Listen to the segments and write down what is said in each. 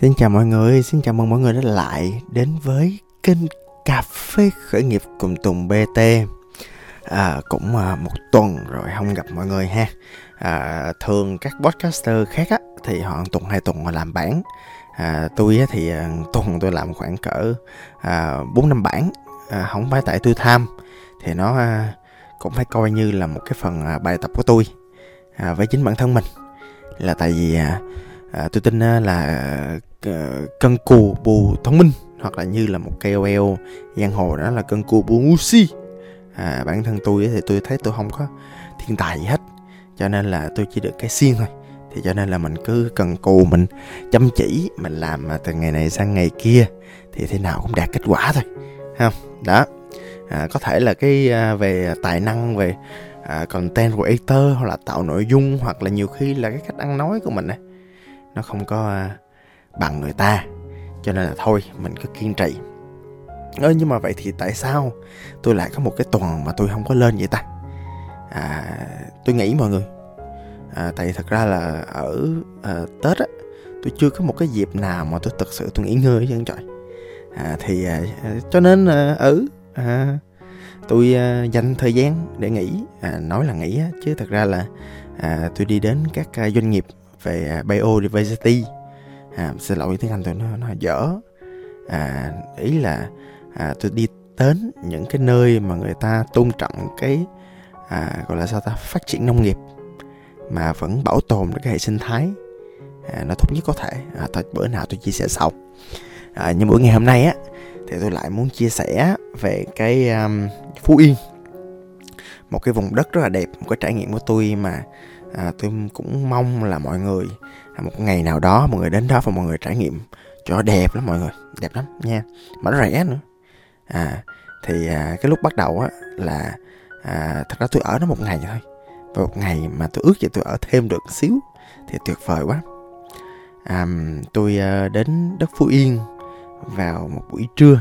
Xin chào mọi người, xin chào mừng mọi người đã lại đến với kênh Cà phê khởi nghiệp cùng Tùng BT à, Cũng à, một tuần rồi không gặp mọi người ha. À, Thường các podcaster khác á, thì họ tuần hai tuần họ làm bản à, Tôi á, thì à, tuần tôi làm khoảng cỡ à, 4 năm bản à, Không phải tại tôi tham Thì nó à, cũng phải coi như là một cái phần à, bài tập của tôi à, Với chính bản thân mình. Là tại vì à, à, tôi tin à, là uh, cân cù bù thông minh hoặc là như là một KOL giang hồ đó là cân cù bù ngu si. À, bản thân tôi thì tôi thấy tôi không có thiên tài gì hết cho nên là tôi chỉ được cái xiên thôi. Thì cho nên là mình cứ cần cù mình chăm chỉ mình làm từ ngày này sang ngày kia thì thế nào cũng đạt kết quả thôi không? Đó. À, có thể là cái à, về tài năng về à, content creator hoặc là tạo nội dung hoặc là nhiều khi là cái cách ăn nói của mình này nó không có à, bằng người ta. Cho nên là thôi mình cứ kiên trì. Ơ nhưng mà vậy thì tại sao tôi lại có một cái tuần mà tôi không có lên vậy ta? À tôi nghĩ mọi người. À, tại thật ra là ở à, tết á tôi chưa có một cái dịp nào mà tôi thực sự tôi nghỉ ngơi chứ trời à, thì à, cho nên à, ở à, tôi à, dành thời gian để nghỉ à, nói là nghỉ á, chứ thật ra là à, tôi đi đến các à, doanh nghiệp về à, biodiversity à, xin lỗi tiếng anh tôi nó nó dở. À, ý là à, tôi đi đến những cái nơi mà người ta tôn trọng cái à, gọi là sao ta phát triển nông nghiệp mà vẫn bảo tồn được cái hệ sinh thái. À, nó tốt nhất có thể. À, thôi bữa nào tôi chia sẻ sau. À, nhưng buổi ngày hôm nay á thì tôi lại muốn chia sẻ về cái um, phú yên. Một cái vùng đất rất là đẹp một cái trải nghiệm của tôi mà à, tôi cũng mong là mọi người một ngày nào đó mọi người đến đó và mọi người trải nghiệm. Chỗ đẹp lắm mọi người đẹp lắm nha. Mà nó rẻ nữa. À thì à, cái lúc bắt đầu á là à, thật ra tôi ở đó một ngày thôi. Và một ngày mà tôi ước gì tôi ở thêm được xíu thì tuyệt vời quá. À, tôi à, đến đất phú yên vào một buổi trưa.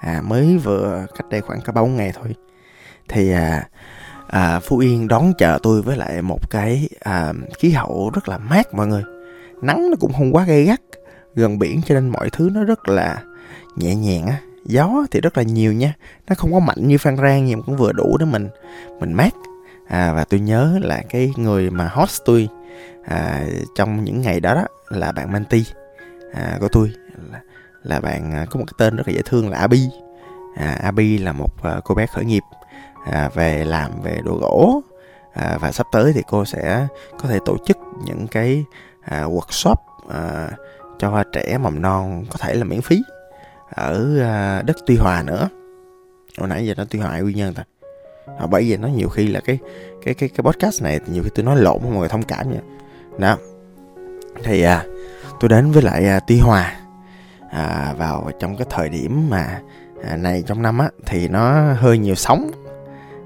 À, mới vừa cách đây khoảng cả ba ngày thôi. Thì à, à, Phú Yên đón chờ tôi với lại một cái à, khí hậu rất là mát mọi người nắng nó cũng không quá gay gắt. Gần biển cho nên mọi thứ nó rất là nhẹ nhàng á. Gió thì rất là nhiều nha. Nó không có mạnh như phan rang nhưng cũng vừa đủ để mình mình mát. À, và tôi nhớ là cái người mà host tôi à, trong những ngày đó, đó là bạn Manti. À, của tôi là, là bạn à, có một cái tên rất là dễ thương là Abi. À, Abi là một à, cô bé khởi nghiệp à, về làm về đồ gỗ. À, và sắp tới thì cô sẽ có thể tổ chức những cái à, workshop à, cho trẻ mầm non có thể là miễn phí ở à, đất Tuy Hòa nữa. Hồi nãy giờ nó Tuy Hòa nguyên nhân ta? À, bởi vì nó nhiều khi là cái cái cái cái podcast này nhiều khi tôi nói lộn mọi người thông cảm nha đó. Thì à, tôi đến với lại à, Tuy Hòa à, vào trong cái thời điểm mà à, này trong năm á thì nó hơi nhiều sóng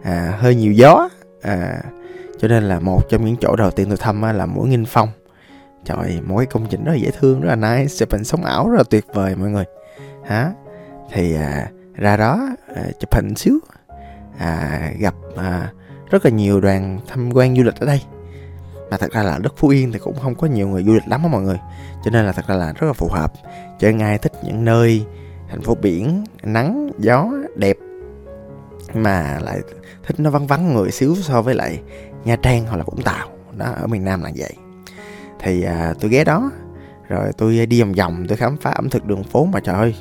à, hơi nhiều gió à, cho nên là một trong những chỗ đầu tiên tôi thăm á, là mũi nghinh phong trời mỗi công trình rất là dễ thương rất là nice. Chụp hình sống ảo rất là tuyệt vời mọi người. Hả? Thì à, ra đó à, chụp hình xíu. À, gặp à, rất là nhiều đoàn tham quan du lịch ở đây. Mà thật ra là đất phú yên thì cũng không có nhiều người du lịch lắm á mọi người. Cho nên là thật ra là rất là phù hợp. Cho ai thích những nơi thành phố biển nắng gió đẹp. Mà lại thích nó vắng vắng người xíu so với lại nha trang hoặc là vũng tàu. Đó ở miền nam là vậy thì à, tôi ghé đó. Rồi tôi đi vòng vòng tôi khám phá ẩm thực đường phố mà trời ơi.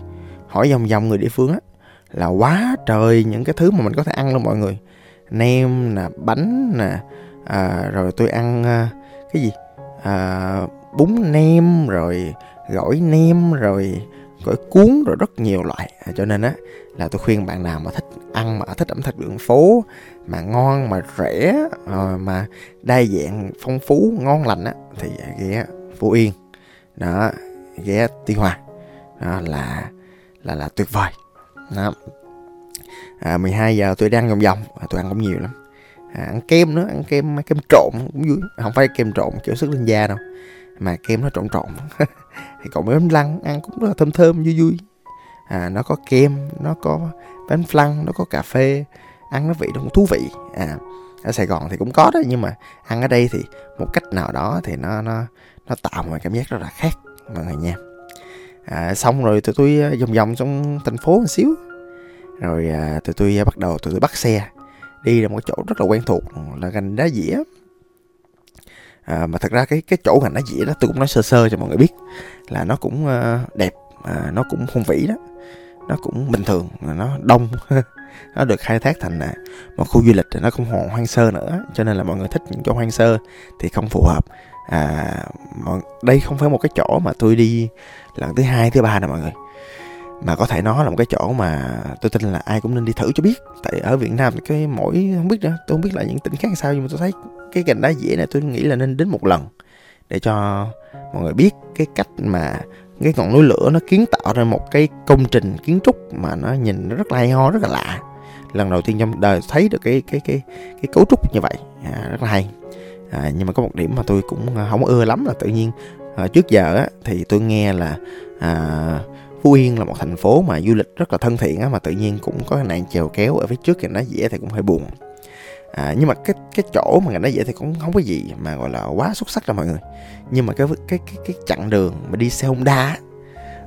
Hỏi vòng vòng người địa phương á là quá trời những cái thứ mà mình có thể ăn luôn mọi người. Nem nè bánh nè à, rồi tôi ăn à, cái gì? À, bún nem rồi gỏi nem rồi gỏi cuốn rồi rất nhiều loại. À, cho nên á là tôi khuyên bạn nào mà thích ăn mà thích ẩm thực đường phố mà ngon mà rẻ ờ, mà đa dạng phong phú ngon lành á thì ghé phú yên. Đó ghé tuy hòa. Đó là là là tuyệt vời. Đó. À, 12 giờ tôi đang vòng vòng à, tôi ăn cũng nhiều lắm. À, ăn kem nữa ăn kem kem trộn cũng vui. Không phải kem trộn kiểu sức lên da đâu mà kem nó trộn trộn. Thì còn bánh lăng ăn cũng rất là thơm thơm vui vui à, nó có kem nó có bánh flan nó có cà phê ăn nó vị nó cũng thú vị. À ở Sài Gòn thì cũng có đó nhưng mà ăn ở đây thì một cách nào đó thì nó nó nó tạo một cảm giác rất là khác mọi người nha. À, xong rồi tụi tôi à, vòng vòng trong thành phố một xíu. Rồi à, tụi tôi à, bắt đầu tụi tôi bắt xe đi ra một chỗ rất là quen thuộc là gành đá dĩa. À, mà thật ra cái cái chỗ gành đá dĩa đó tôi cũng nói sơ sơ cho mọi người biết là nó cũng uh, đẹp à, nó cũng hùng vĩ đó. Nó cũng bình thường nó đông. Nó được khai thác thành là một khu du lịch nó không còn hoang sơ nữa. Cho nên là mọi người thích những chỗ hoang sơ thì không phù hợp. À, đây không phải một cái chỗ mà tôi đi lần thứ hai thứ ba nè mọi người. Mà có thể nói là một cái chỗ mà tôi tin là ai cũng nên đi thử cho biết. Tại ở Việt Nam cái mỗi không biết nữa tôi không biết là những tỉnh khác sao nhưng mà tôi thấy cái gành đá dĩa này tôi nghĩ là nên đến một lần để cho mọi người biết cái cách mà cái ngọn núi lửa nó kiến tạo ra một cái công trình kiến trúc mà nó nhìn nó rất là hay ho rất là lạ. Lần đầu tiên trong đời thấy được cái cái cái cái cấu trúc như vậy. À, rất là hay. À, nhưng mà có một điểm mà tôi cũng à, không ưa lắm là tự nhiên à, trước giờ á, thì tôi nghe là à, Phú Yên là một thành phố mà du lịch rất là thân thiện á, mà tự nhiên cũng có nạn chèo kéo ở phía trước thì nó dễ thì cũng hơi buồn à, nhưng mà cái cái chỗ mà nó vậy thì cũng không có gì mà gọi là quá xuất sắc đâu mọi người. Nhưng mà cái cái cái cái chặng đường mà đi xe Honda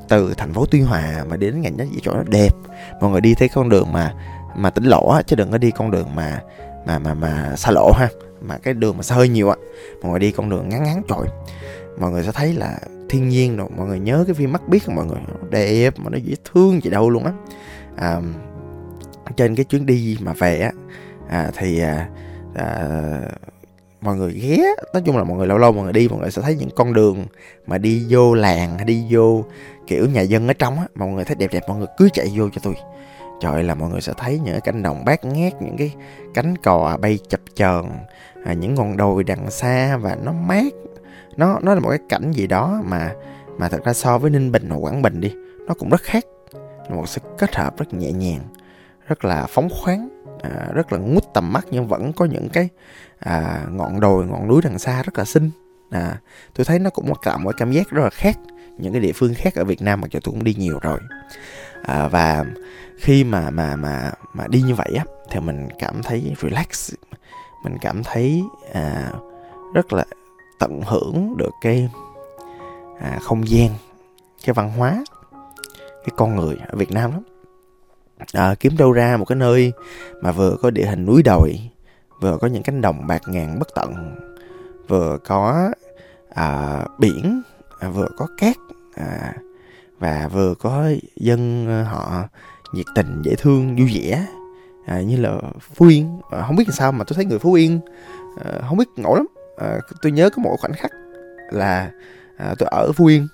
từ thành phố Tuy Hòa mà đến ngành giá dĩa chỗ nó đẹp. Mọi người đi thấy con đường mà mà tỉnh lộ á chứ đừng có đi con đường mà mà mà mà xa lộ ha mà cái đường mà xa hơi nhiều á. Mọi người đi con đường ngắn ngắn trội. Mọi người sẽ thấy là thiên nhiên rồi mọi người nhớ cái phim mắt biết không mọi người? Nó đẹp mà nó dễ thương gì đâu luôn á. À, trên cái chuyến đi mà về á à, thì à, à, mọi người ghé nói chung là mọi người lâu lâu mọi người đi mọi người sẽ thấy những con đường mà đi vô làng hay đi vô kiểu nhà dân ở trong á mọi người thấy đẹp đẹp mọi người cứ chạy vô cho tôi trời là mọi người sẽ thấy những cái cánh đồng bát ngát những cái cánh cò bay chập chờn à, những ngọn đồi đằng xa và nó mát. Nó nó là một cái cảnh gì đó mà mà thật ra so với ninh bình hoặc quảng bình đi nó cũng rất khác. Là một sự kết hợp rất nhẹ nhàng rất là phóng khoáng à, rất là ngút tầm mắt nhưng vẫn có những cái à, ngọn đồi ngọn núi đằng xa rất là xinh. À, tôi thấy nó cũng có một cảm giác rất là khác những cái địa phương khác ở Việt Nam mà cho tôi cũng đi nhiều rồi. À, và khi mà mà mà mà đi như vậy á thì mình cảm thấy relax mình cảm thấy à, rất là tận hưởng được cái à, không gian cái văn hóa cái con người ở Việt Nam lắm à, kiếm đâu ra một cái nơi mà vừa có địa hình núi đồi vừa có những cánh đồng bạc ngàn bất tận vừa có à, biển à, vừa có cát à, và vừa có dân ờ, họ nhiệt tình dễ thương vui vẻ à, như là phú yên. À, không biết làm sao mà tôi thấy người phú yên à, không biết ngộ lắm. À, tôi nhớ có một khoảnh khắc là à, tôi ở phú yên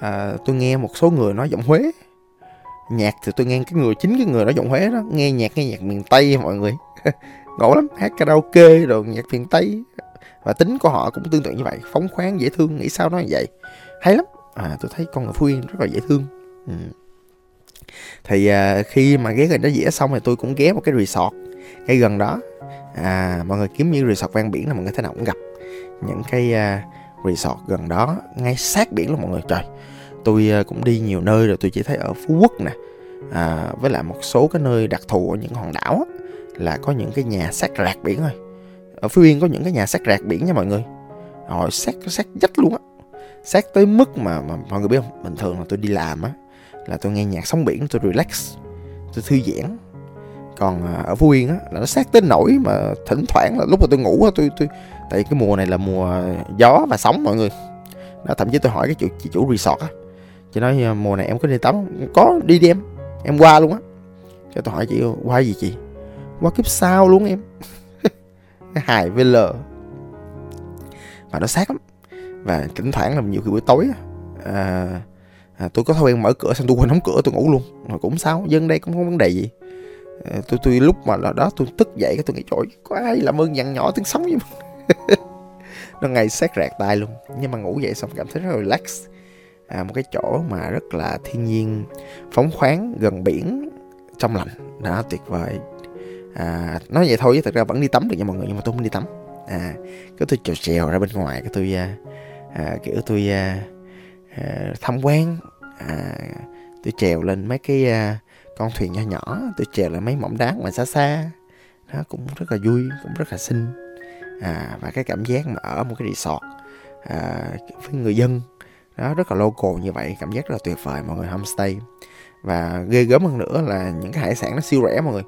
à, tôi nghe một số người nói giọng huế nhạc thì tôi nghe cái người chính cái người nói giọng huế đó nghe nhạc nghe nhạc miền tây mọi người. Ngộ lắm hát karaoke rồi nhạc miền tây. Và tính của họ cũng tương tự như vậy phóng khoáng dễ thương nghĩ sao nói vậy. Hay lắm. À tôi thấy con người phú yên rất là dễ thương. Ừ. thì à, khi mà ghé gần đó dĩa xong thì tôi cũng ghé một cái resort ngay gần đó. À mọi người kiếm như resort ven biển là mọi người thế nào cũng gặp. Những cái uh, resort gần đó ngay sát biển luôn mọi người trời tôi à, cũng đi nhiều nơi rồi tôi chỉ thấy ở phú quốc nè à, với lại một số cái nơi đặc thù ở những hòn đảo á, là có những cái nhà sát rạc biển thôi. Ở phú yên có những cái nhà sát rạc biển nha mọi người. Họ sát sát dách luôn á. Sát tới mức mà, mà mọi người biết không? Bình thường là tôi đi làm á là tôi nghe nhạc sóng biển tôi relax tôi thư giãn. Còn à, ở phú yên á là nó sát tới nổi mà thỉnh thoảng là lúc mà tôi ngủ á tôi tôi tại cái mùa này là mùa gió và sóng mọi người. Đó thậm chí tôi hỏi cái chủ chị chủ resort á chị nói ờ, mùa này em có đi tắm. Không có đi đi em. Em qua luôn á. Cho tôi hỏi chị qua gì chị? Qua kiếp sau luôn em. Hài vl mà nó sát lắm. Và thỉnh thoảng là nhiều khi buổi tối à, à, tôi có thói quen mở cửa xong tôi quên đóng cửa tôi ngủ luôn. Mà cũng sao dân đây cũng không vấn đề gì. À, tôi tôi lúc mà là đó tôi tức dậy cái tôi nghĩ trời có ai làm ơn dặn nhỏ tiếng sống vậy nó ngày sát rạc tai luôn. Nhưng mà ngủ dậy xong cảm thấy rất là relax à, một cái chỗ mà rất là thiên nhiên phóng khoáng gần biển trong lành. Đó tuyệt vời. À, nói vậy thôi chứ thật ra vẫn đi tắm được nha mọi người nhưng mà tôi không đi tắm. À cái tôi trèo trèo ra bên ngoài cái tôi à, à, kiểu tôi à, à, tham quan. À, tôi trèo lên mấy cái à, con thuyền nhỏ nhỏ tôi trèo lên mấy mỏm đá ngoài xa xa. Nó cũng rất là vui cũng rất là xinh. À, và cái cảm giác mà ở một cái resort à, với người dân đó rất là local như vậy cảm giác rất là tuyệt vời mọi người homestay. Và ghê gớm hơn nữa là những cái hải sản nó siêu rẻ mọi người.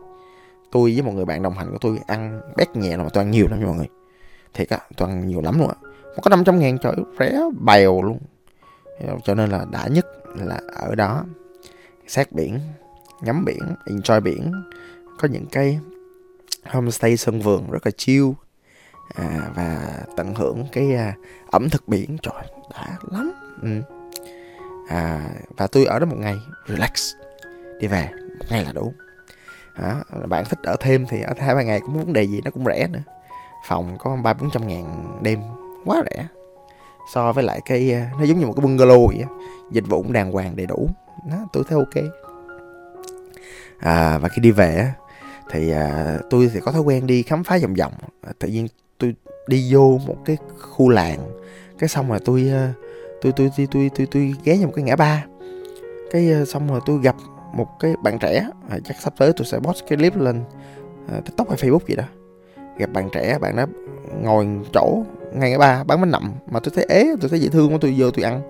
Tôi với một người bạn đồng hành của tôi ăn bét nhẹ là mà tôi ăn nhiều lắm nha mọi người. Thiệt á tôi ăn nhiều lắm luôn á. Có 500 ngàn trời rẻ bèo luôn. Cho nên là đã nhất là ở đó. Sát biển ngắm biển enjoy biển. Có những cái homestay sân vườn rất là chill. À, và tận hưởng cái à, ẩm thực biển. Trời đã lắm ừ. à, và tôi ở đó một ngày relax đi về một ngày là đủ. À, bạn thích ở thêm thì ở hai ba ngày cũng vấn đề gì nó cũng rẻ nữa. Phòng có ba bốn trăm ngàn đêm quá rẻ. So với lại cái ờ, nó giống như một cái bungalow vậy dịch vụ cũng đàng hoàng đầy đủ. Đó tôi thấy ok. À, và khi đi về thì à, tôi thì có thói quen đi khám phá vòng vòng. À, tự nhiên tôi đi vô một cái khu làng cái xong rồi tôi à, tôi tôi tôi tôi tôi, tôi ghé vào một cái ngã ba. Cái ờ, xong rồi tôi gặp một cái bạn trẻ à, chắc sắp tới tôi sẽ post cái clip lên à, tiktok hay facebook gì đó. Gặp bạn trẻ bạn đó ngồi chỗ ngay ngã ba bán bánh nậm mà tôi thấy ế tôi thấy dễ thương quá tôi vô tôi ăn.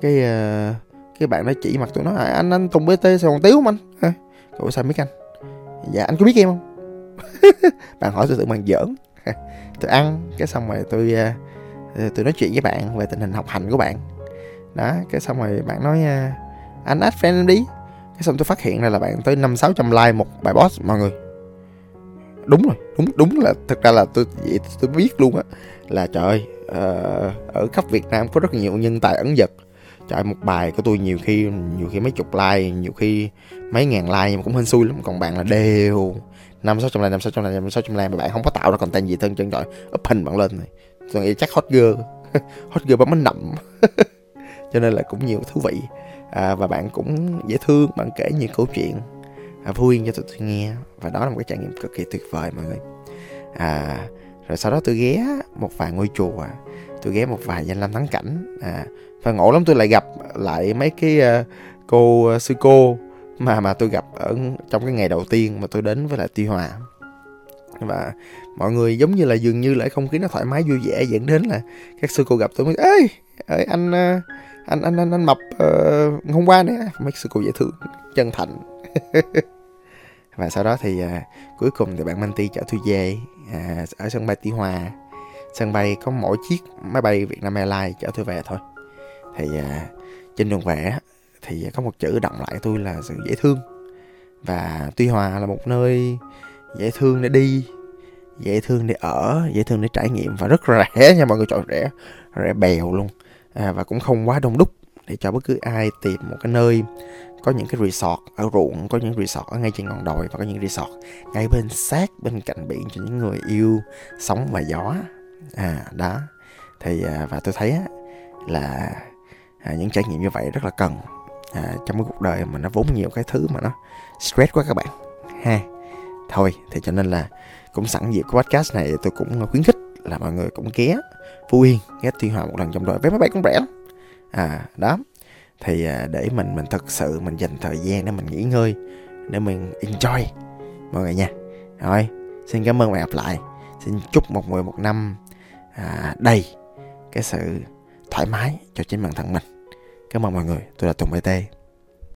Cái à, cái bạn đó chỉ mặt tôi nói à, anh anh tùng bt sài gòn tiếu không anh. À, cậu sao biết anh dạ anh có biết em không? Bạn hỏi tôi tự bạn giỡn. Tôi ăn cái xong rồi tôi ờ, Ờ, tôi nói chuyện với bạn về tình hình học hành của bạn. Đó, cái xong rồi bạn nói à, anh add friend em đi. Cái xong tôi phát hiện ra là bạn tới năm sáu trăm like một bài boss mọi người. Đúng rồi, đúng đúng là thực ra là tôi, vậy tôi biết luôn á, là trời ơi ờ, ở khắp Việt Nam có rất nhiều nhân tài ẩn dật. Trời một bài của tôi nhiều khi nhiều khi mấy chục like, nhiều khi mấy ngàn like nhưng mà cũng hên xui lắm. Còn bạn là đều. Năm sáu trăm like, năm sáu trăm like, năm sáu trăm like mà bạn không có tạo ra content gì thân chân trời up hình bạn lên này tôi nghĩ chắc hot girl. Hot girl bấm bánh nậm. Cho nên là cũng nhiều thú vị. À, và bạn cũng dễ thương bạn kể nhiều câu chuyện à, vui cho tụi tôi nghe. Và đó là một cái trải nghiệm cực kỳ tuyệt vời mọi người. À, rồi sau đó tôi ghé một vài ngôi chùa. Tôi ghé một vài danh lam thắng cảnh. À, và ngộ lắm tôi lại gặp lại mấy cái uh, cô uh, sư cô mà mà tôi gặp ở trong cái ngày đầu tiên mà tôi đến với lại Tuy Hòa và mọi người giống như là dường như lại không khí nó thoải mái vui vẻ dẫn đến là các sư cô gặp tôi mới ơi anh ờ, anh anh anh anh mập uh, hôm qua nè. Mấy sư cô dễ thương chân thành. Và sau đó thì uh, cuối cùng thì bạn Manti chở tôi về uh, ở sân bay Tuy Hòa. Sân bay có mỗi chiếc máy bay Vietnam Airlines chở tôi về thôi. Thì uh, trên đường về thì có một chữ động lại tôi là sự dễ thương. Và Tuy Hòa là một nơi dễ thương để đi dễ thương để ở dễ thương để trải nghiệm và rất rẻ nha mọi người chọn rẻ rẻ bèo luôn. À, và cũng không quá đông đúc để cho bất cứ ai tìm một cái nơi có những cái resort ở ruộng có những resort ở ngay trên ngọn đồi và có những resort ngay bên sát bên cạnh biển cho những người yêu sóng và gió. À đó. Thì à, và tôi thấy là à, những trải nghiệm như vậy rất là cần à, trong cái cuộc đời mà nó vốn nhiều cái thứ mà nó stress quá các bạn. Ha thôi thì cho nên là cũng sẵn dịp cái podcast này tôi cũng khuyến khích là mọi người cũng ghé Phú Yên ghé Tuy Hòa một lần trong đời vé máy bay cũng rẻ lắm. À đó. Thì à, để mình mình thật sự mình dành thời gian để mình nghỉ ngơi để mình enjoy mọi người nha. Rồi xin cảm ơn và gặp lại. Xin chúc một người một năm à, đầy cái sự thoải mái cho chính bản thân mình. Cảm ơn mọi người. Tôi là tùng bt